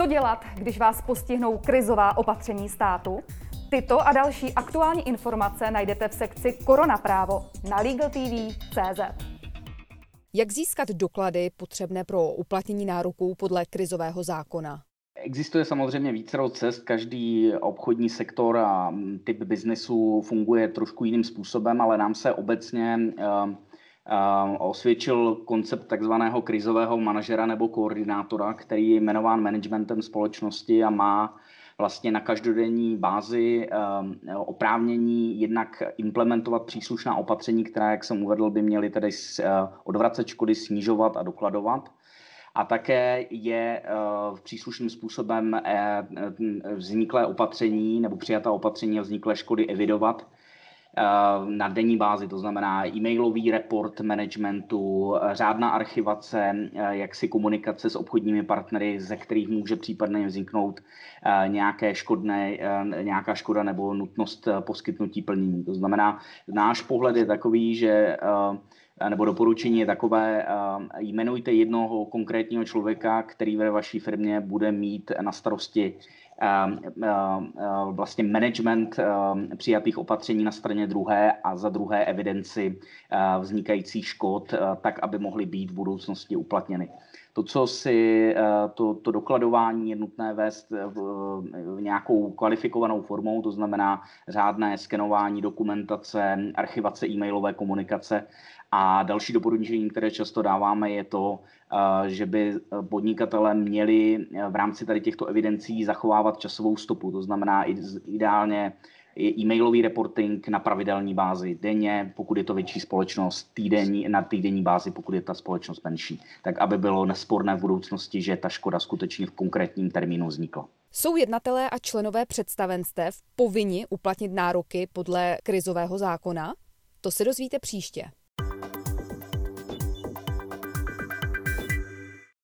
Co dělat, když vás postihnou krizová opatření státu? Tyto a další aktuální informace najdete v sekci Korona právo na LegalTV.cz. Jak získat doklady potřebné pro uplatnění nároků podle krizového zákona? Existuje samozřejmě více cest, každý obchodní sektor a typ biznesu funguje trošku jiným způsobem, ale nám se obecně uh, osvědčil koncept takzvaného krizového manažera nebo koordinátora, který je jmenován managementem společnosti a má vlastně na každodenní bázi oprávnění jednak implementovat příslušná opatření, která, jak jsem uvedl, by měly tedy odvracet škody, snižovat a dokladovat. A také je příslušným způsobem vzniklé opatření nebo přijatá opatření a vzniklé škody evidovat Eh, na denní bázi, to znamená e-mailový report managementu, řádná archivace, eh, jaksi komunikace s obchodními partnery, ze kterých může případně vzniknout eh, nějaké škodné, nějaká škoda nebo nutnost poskytnutí plnění. To znamená, náš pohled je takový, že nebo doporučení je takové, jmenujte jednoho konkrétního člověka, který ve vaší firmě bude mít na starosti vlastně management přijatých opatření na straně druhé a za druhé evidenci vznikajících škod, tak aby mohly být v budoucnosti uplatněny. To, co si, to, to dokladování je nutné vést v nějakou kvalifikovanou formou, to znamená řádné skenování dokumentace, archivace e-mailové komunikace a další doporučení, které často dáváme, je to, eh, že by podnikatelé měli eh, v rámci tady těchto evidencí zachovávat časovou stopu. To znamená ideálně e-mailový reporting na pravidelní bázi denně, pokud je to větší společnost, týdenní, na týdenní bázi, pokud je ta společnost menší. Tak, aby bylo nesporné v budoucnosti, že ta škoda skutečně v konkrétním termínu vznikla. Jsou jednatelé a členové představenstev povinni uplatnit nároky podle krizového zákona? To se dozvíte příště.